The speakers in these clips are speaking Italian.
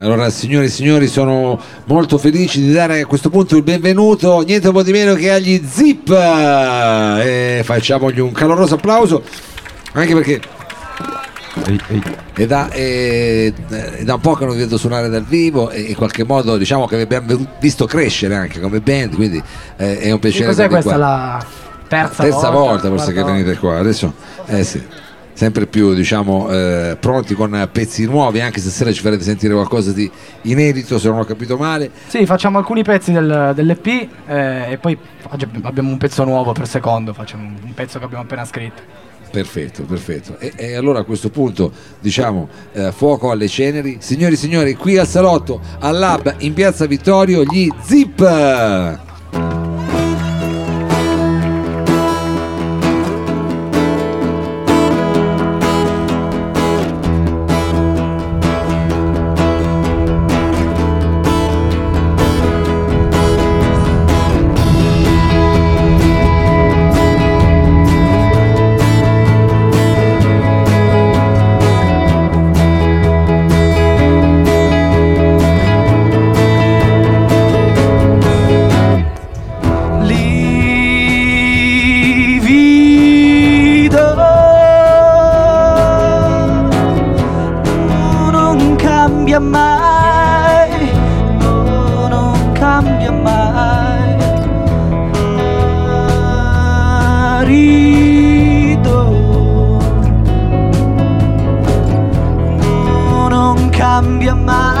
Allora, signore e signori, sono molto felice di dare a questo punto il benvenuto, niente po' di meno che agli Zip. E facciamogli un caloroso applauso, anche perché Ehi, ehi. è da, è- è da un po' che non vedo suonare dal vivo e in qualche modo diciamo che abbiamo visto crescere anche come band, quindi eh, è un piacere. cos'è avervi questa? qua. La terza, terza volta, forse quarta che venite qua adesso eh sì sempre più diciamo eh, pronti con pezzi nuovi anche se stasera ci farete sentire qualcosa di inedito se non ho capito male. Sì, facciamo alcuni pezzi del- dell'EP eh, e poi abbiamo un pezzo nuovo per secondo, facciamo un un pezzo che abbiamo appena scritto. perfetto perfetto. E, e allora a questo punto diciamo eh, fuoco alle ceneri. Signori e signori qui al salotto al lab in piazza Vittorio gli zip cambia mai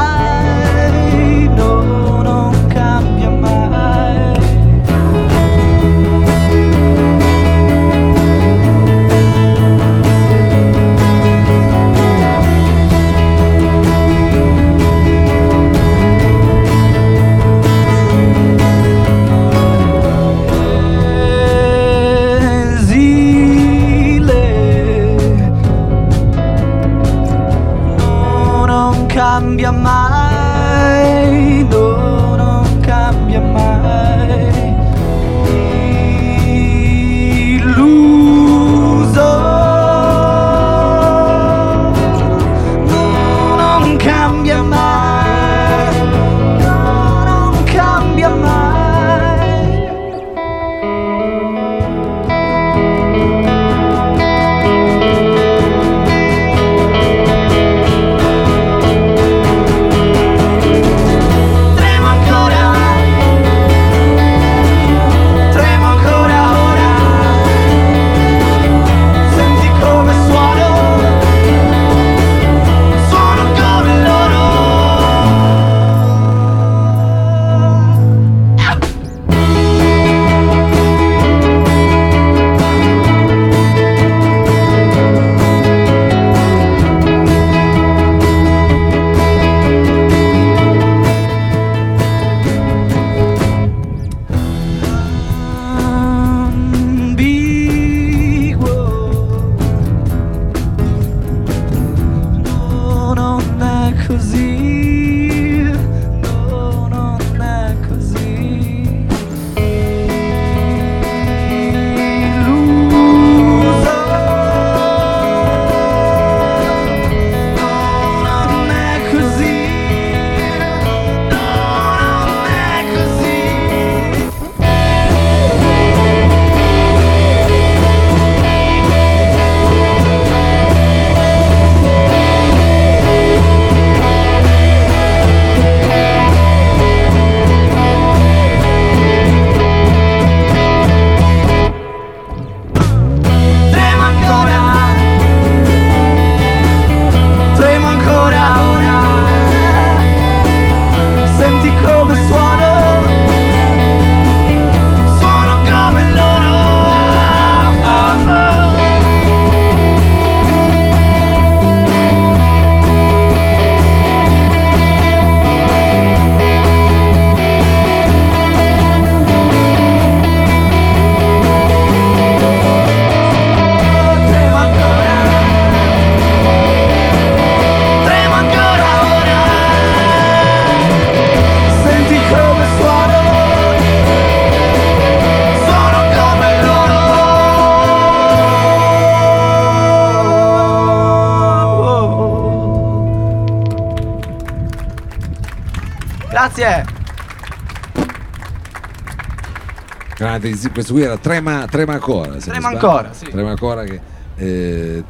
Grande, questo qui era Trema, Trema ancora. Trema ancora, sì. Trema ancora che... eh,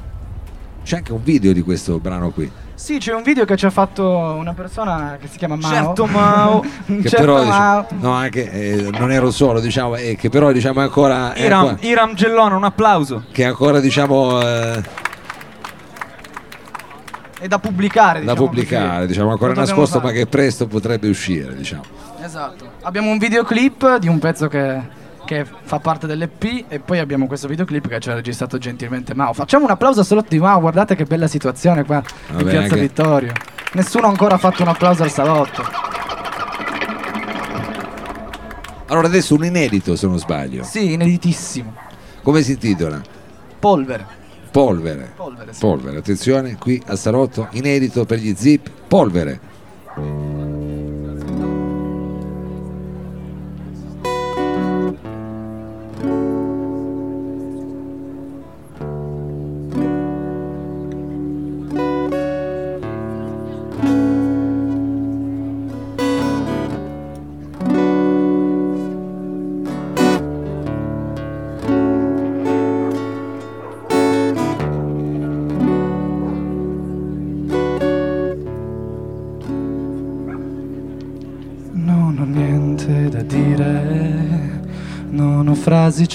c'è anche un video di questo brano qui. Sì, c'è un video che ci ha fatto una persona che si chiama Mao. Certo Mao. Che certo però Mao. no, anche eh, non ero solo, diciamo, e che però diciamo ancora, è Iram, ancora- Iram Gellona, un applauso. che ancora diciamo eh, È da pubblicare, da diciamo pubblicare, così. diciamo ancora Lo nascosto, ma che presto potrebbe uscire, diciamo. Esatto. Abbiamo un videoclip di un pezzo che, che fa parte dell'EP e poi abbiamo questo videoclip che ci ha registrato gentilmente Mao. Facciamo un applauso al salotto di Mao, guardate che bella situazione qua Vabbè, in Piazza anche- Vittorio. Nessuno ha ancora fatto un applauso al salotto. Allora adesso un inedito se non sbaglio. Sì, ineditissimo. Come si intitola? Polvere. Polvere. Polvere, sì. Polvere, attenzione, qui a Sarotto, inedito per gli zip, polvere.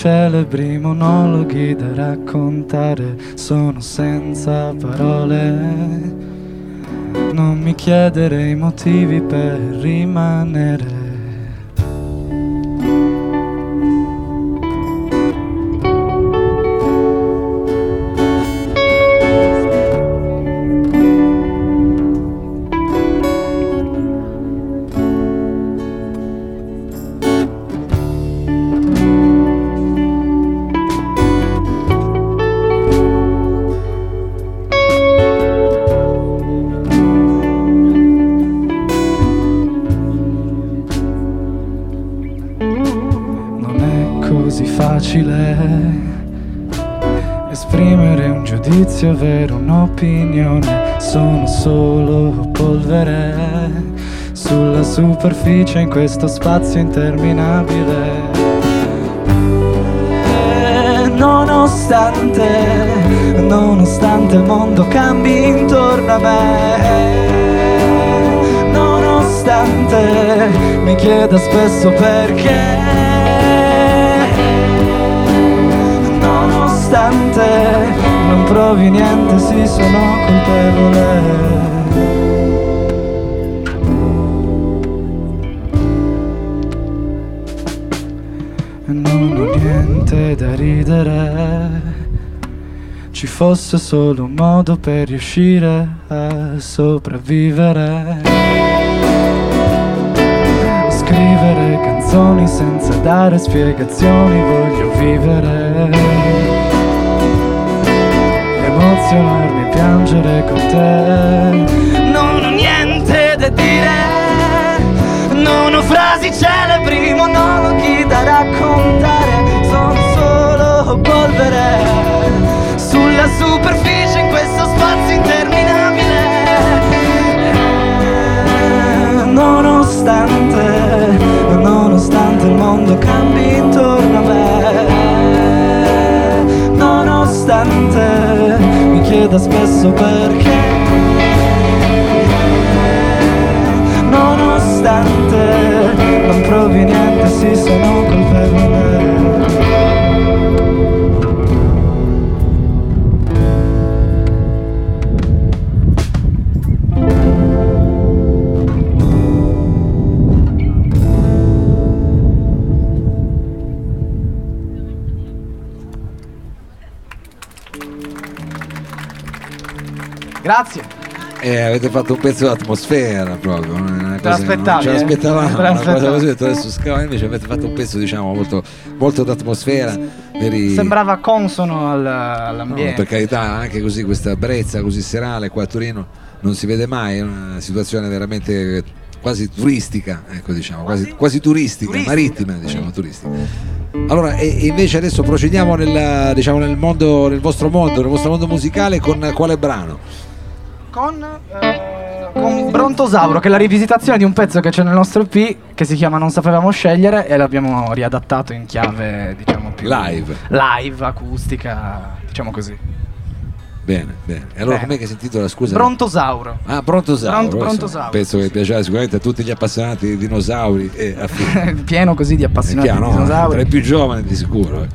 Celebri, monologhi da raccontare, sono senza parole. Non mi chiedere i motivi per rimanere. Superficie in questo spazio interminabile. Eh, Nonostante, nonostante il mondo cambi intorno a me, nonostante mi chieda spesso perché. Nonostante non provi niente, sì, sono colpevole. Da ridere. Ci fosse solo un modo per riuscire a sopravvivere. Scrivere canzoni senza dare spiegazioni, voglio vivere. Emozionarmi piangere con te. Non ho niente da dire, non ho frasi celebri, monologhi da raccontare. Polvere sulla superficie in questo spazio interminabile. Nonostante, nonostante il mondo cambi intorno a me, nonostante mi chieda spesso perché, nonostante non provi sì sono colpevole. Grazie. Eh, avete fatto un pezzo d'atmosfera proprio. L'aspettavi, Ce eh? l'aspettavamo, Te una cosa così, adesso scava, invece avete fatto un pezzo diciamo molto, molto d'atmosfera. veri- Sembrava consono al- No, all'ambiente. per carità, anche così questa brezza così serale qua a Torino non si vede mai, è una situazione veramente quasi turistica, ecco diciamo, quasi, quasi turistica, Turistica. marittima diciamo, turistica. Allora, e, e invece adesso procediamo nel, diciamo, nel mondo, nel vostro mondo, nel vostro mondo musicale con quale brano? Con eh, con Brontosauro, che è la rivisitazione di un pezzo che c'è nel nostro EP che si chiama Non sapevamo scegliere e l'abbiamo riadattato in chiave, diciamo più Live. live, acustica, diciamo così. Bene, bene. E allora com'è che si intitola, scusa? Brontosauro. Ah, Brontosauro. Bront- Brontosauro. Penso che piacerà sicuramente a tutti gli appassionati di dinosauri e affini. Pieno così di appassionati chiaro, di no? Tra dinosauri. i più giovani di sicuro.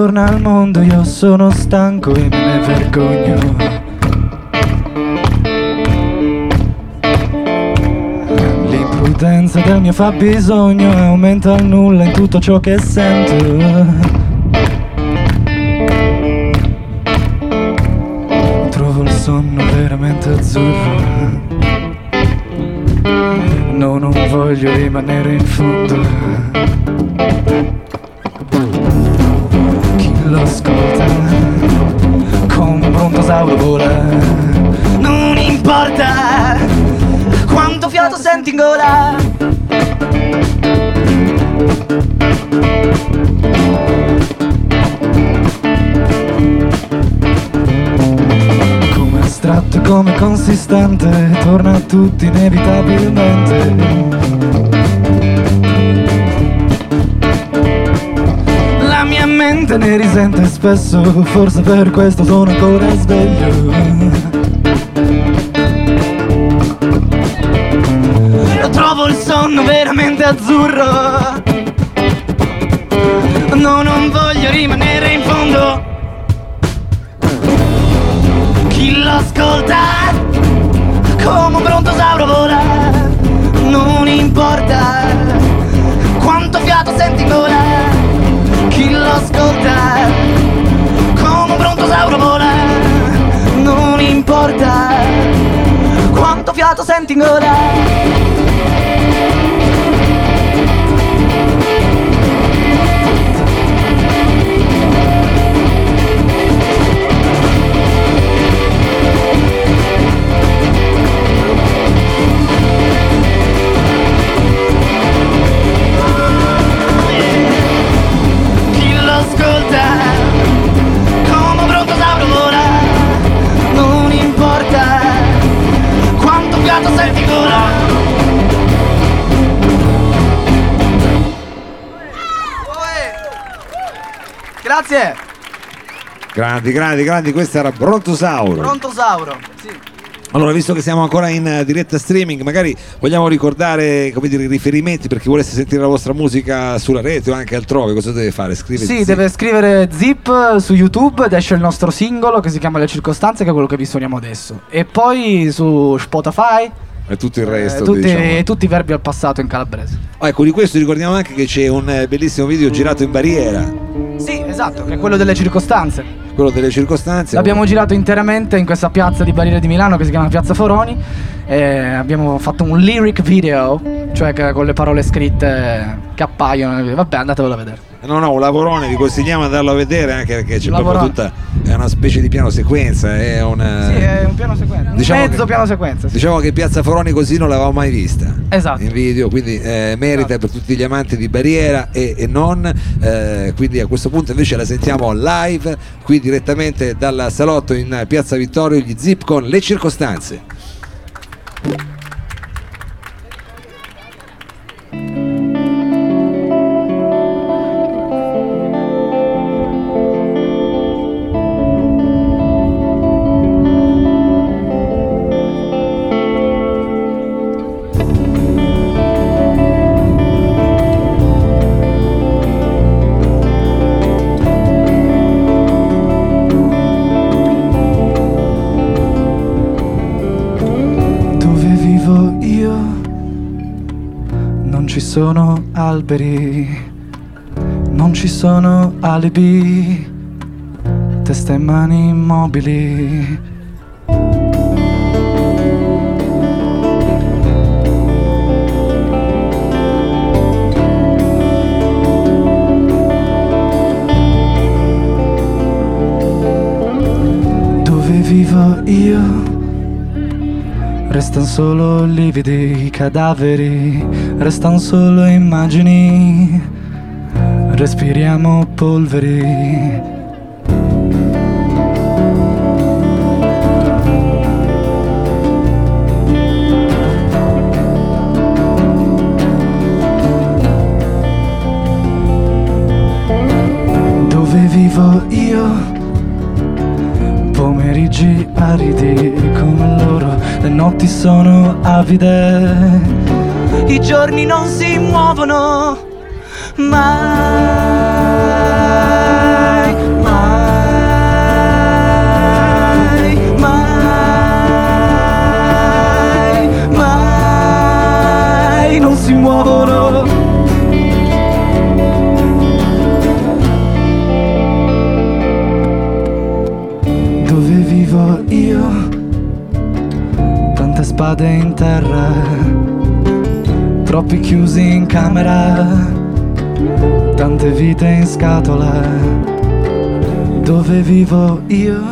Torna al mondo, io sono stanco e me ne vergogno. L'imprudenza del mio fabbisogno aumenta al nulla in tutto ciò che sento. Trovo il sonno veramente azzurro. No, non voglio rimanere in fondo. Lo ascolta come un brontosauro vola. Non importa quanto fiato senti in gola. Come astratto come consistente Torna a tutti inevitabilmente mia mente ne risente spesso, forse per questo sono ancora sveglio. Trovo il sonno veramente azzurro. No, non voglio rimanere in fondo. Chi lo ascolta come un brontosauro vola. Non importa quanto fiato senti gola chi lo ascolta come un brontosauro vola non importa quanto fiato senti in gola Grandi, grandi, grandi, questo era Brontosauro. Brontosauro. Sì. Allora, visto che siamo ancora in eh, diretta streaming, magari vogliamo ricordare come dire, i riferimenti per chi volesse sentire la vostra musica sulla rete o anche altrove, cosa deve fare? Scrive Sì, deve scrivere Zip su YouTube ed esce il nostro singolo che si chiama Le Circostanze, che è quello che vi suoniamo adesso. E poi su Spotify e tutto il eh, resto. tutti, diciamo. tutti i verbi al passato in calabrese. Ah, ecco, di questo ricordiamo anche che c'è un eh, bellissimo video girato in barriera, Sì, esatto, che è quello delle circostanze. quello delle circostanze. L'abbiamo girato interamente in questa piazza di Barriere di Milano che si chiama Piazza Foroni. Abbiamo fatto un lyric video, cioè con le parole scritte che appaiono. Vabbè, andatevelo a vedere. No, no, un lavorone, vi consigliamo di andarlo a vedere anche perché c'è proprio tutta. È una specie di piano sequenza, è una. Sì, è un piano sequenza. Diciamo un mezzo che- piano sequenza. sì. Diciamo che Piazza Foroni così non l'avevamo mai vista Esatto. in video, quindi eh, merita per tutti gli amanti di Barriera e, e non. eh, quindi a questo punto invece la sentiamo live qui direttamente dal salotto in Piazza Vittorio, gli zip con le circostanze. liberi, non ci sono alibi, teste e mani immobili. Dove vivo io? Restano solo lividi cadaveri, restano solo immagini, respiriamo polveri. Dove vivo io? Pomeriggi aridi come loro, le notti sono avide, i giorni non si muovono mai, mai, mai, mai, non si muovono. Chiusi in camera, tante vite in scatola. Dove vivo io,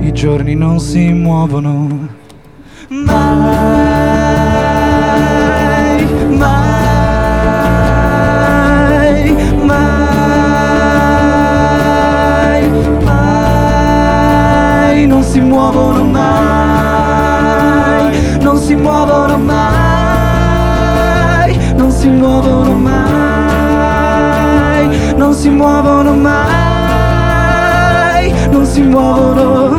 i giorni non si muovono. Muovono mai, non si muovono.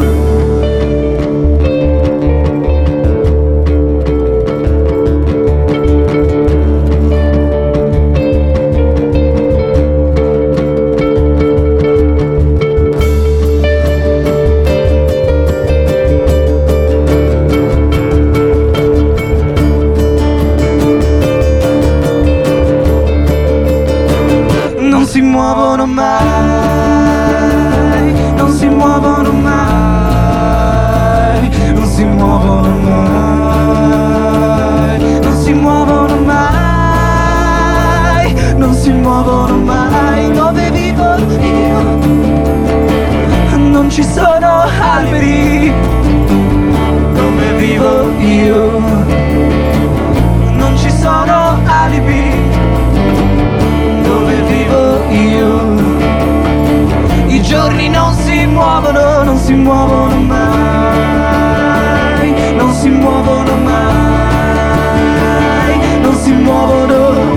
Si muovono mai, non si muovono mai, non si muovono.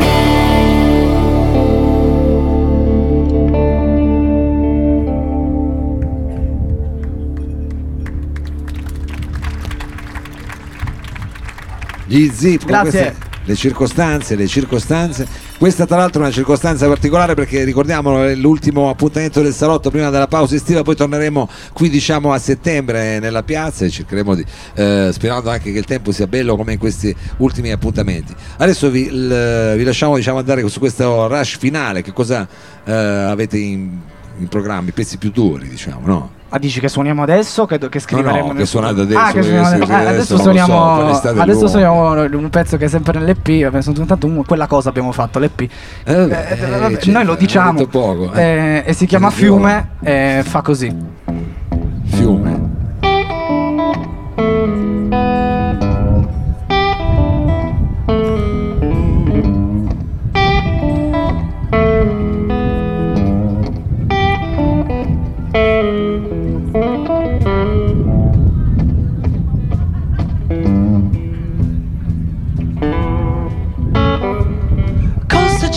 Gli zip, Grazie. queste- le circostanze, le circostanze. Questa tra l'altro è una circostanza particolare perché ricordiamo l'ultimo appuntamento del salotto prima della pausa estiva, poi torneremo qui diciamo a settembre nella piazza e cercheremo di, eh, sperando anche che il tempo sia bello come in questi ultimi appuntamenti. Adesso vi, il- vi lasciamo diciamo, andare su questo rush finale, che cosa eh, avete in, in programma, i pezzi più duri diciamo, no? Ah, dici che suoniamo adesso? Che, che scriveremo no, nel che suonate adesso, Ah, che che suoniamo adesso. Eh, adesso, adesso non lo so, suoniamo, adesso suoniamo un pezzo che è sempre nell'EP. Soltanto un- quella cosa abbiamo fatto, l'EP. Eh, vabbè, Eh, eh, vabbè, cioè, noi lo ha diciamo. poco, eh. Eh, e si chiama Che. Fiume e fa così. Fiume.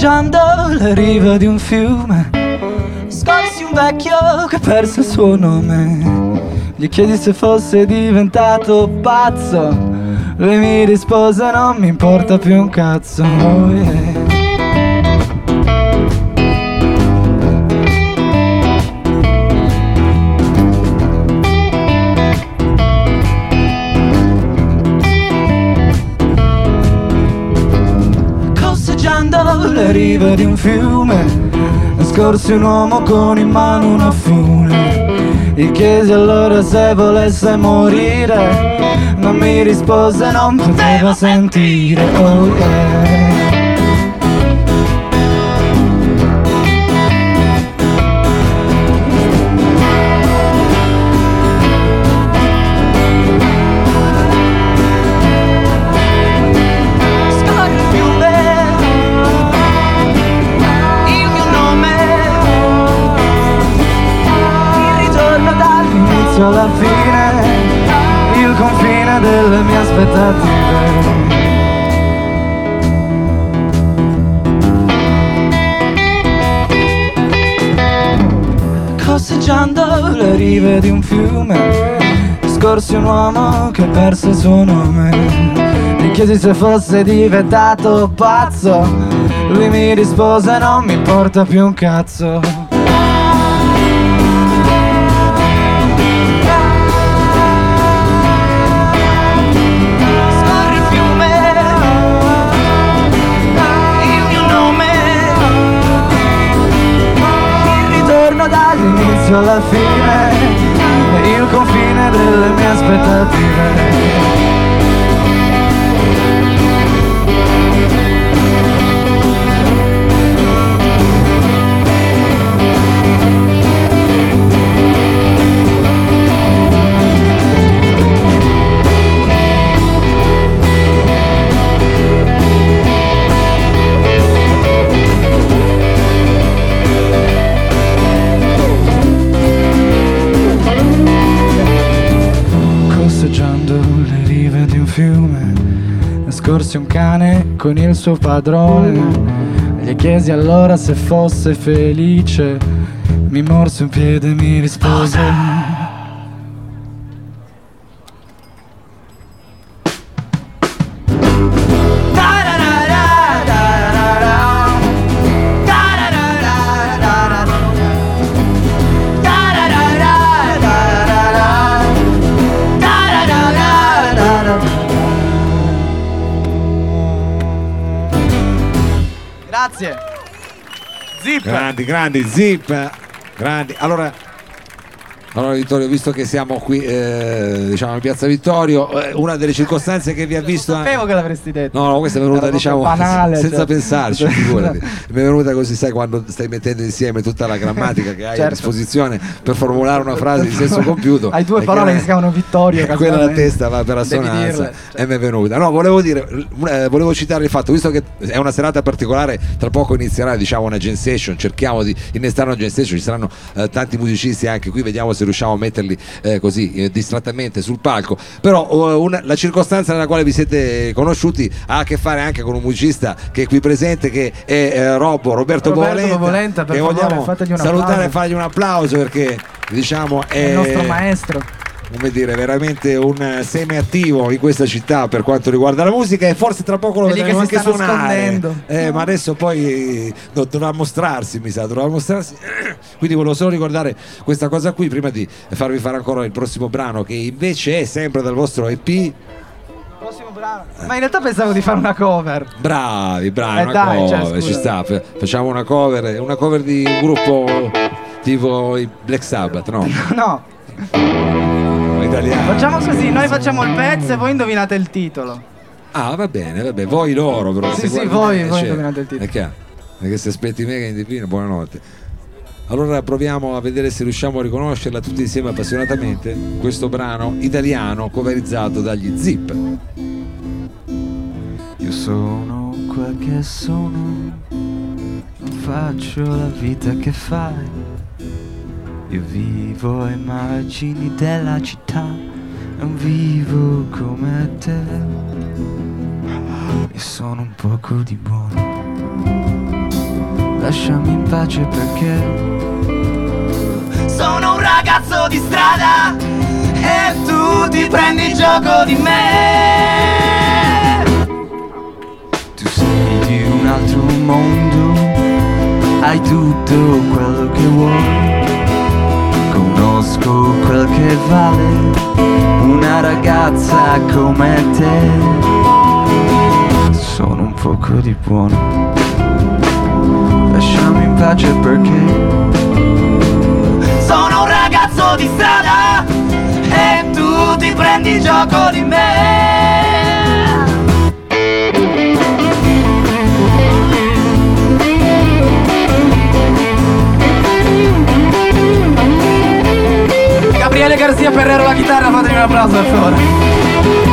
Costeggiando le rive di un fiume Scorsi un vecchio che perse il suo nome Gli chiesi se fosse diventato pazzo Lui mi rispose non mi importa più un cazzo oh yeah. Rive di un fiume Scorsi un uomo con in mano una fune. Gli chiesi allora se volesse morire Non mi rispose, non poteva sentire Oh yeah Scorsi un uomo che perse il suo nome. Gli chiesi se fosse diventato pazzo. Lui mi rispose non mi importa più un cazzo. Scorre il aspettative Scorsi un cane con il suo padrone. Gli chiesi allora se fosse felice. Mi morse un piede e mi rispose Grandi, grandi, zip. Grandi. Allora. Allora Vittorio, visto che siamo qui eh, diciamo in Piazza Vittorio, eh, una delle circostanze che vi ha visto anche- Sapevo che l'avresti detto. No, no, questa è venuta diciamo banale, senza cioè. pensarci, figurati. Mi è venuta così, sai, quando stai mettendo insieme tutta la grammatica che hai a Certo. disposizione per formulare una frase di senso compiuto. Hai due parole che- che si chiamano Vittorio. quella casualmente. testa va per assonanza cioè. e mi è venuta no volevo dire eh, volevo citare il fatto visto che è una serata particolare tra poco inizierà diciamo una jam session cerchiamo di innestare una jam session ci saranno eh, tanti musicisti anche qui vediamo se riusciamo a metterli eh, così eh, distrattamente sul palco. Però eh, una- la circostanza nella quale vi siete conosciuti ha a che fare anche con un musicista che è qui presente che è eh, Robbo Roberto, Roberto Bovolenta, per che favore, vogliamo salutare e fargli un applauso perché diciamo È il nostro maestro. Come dire, veramente un eh, seme attivo in questa città per quanto riguarda la musica e forse tra poco lo vedremo che anche suonare. Eh, ma adesso poi eh, no, dovrà mostrarsi, mi sa, dovrà mostrarsi. Quindi volevo solo ricordare questa cosa qui prima di farvi fare ancora il prossimo brano che invece è sempre dal vostro EP. Prossimo brano. Ma in realtà pensavo di fare una cover. Bravi, bravi, Eh, dai, cioè, cover, scusa. ci sta. Facciamo una cover, una cover di un gruppo tipo i Black Sabbath, no? No, Italiano. facciamo così, noi facciamo il pezzo e voi indovinate il titolo. Ah, va bene, va bene. Voi loro, però. Sì, sì, voi- me, voi cioè, indovinate il titolo. È chiaro. Perché se aspetti me che indivino, buonanotte. Allora proviamo a vedere se riusciamo a riconoscerla tutti insieme appassionatamente. Questo brano italiano coverizzato dagli Zip. Io sono quel che sono, non faccio la vita che fai. Io vivo ai margini della città, non vivo come te. E sono un poco di buono. Lasciami in pace perché sono un ragazzo di strada e tu ti prendi gioco di me. Tu sei di un altro mondo, hai tutto quello che vuoi. Conosco quel che vale una ragazza come te. Sono un poco di buono. Lasciami in pace perché sono un ragazzo di strada e tu ti prendi gioco di me. Garzia Ferrero la chitarra, fatemi un applauso per favore.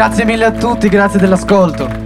Grazie mille a tutti, grazie dell'ascolto.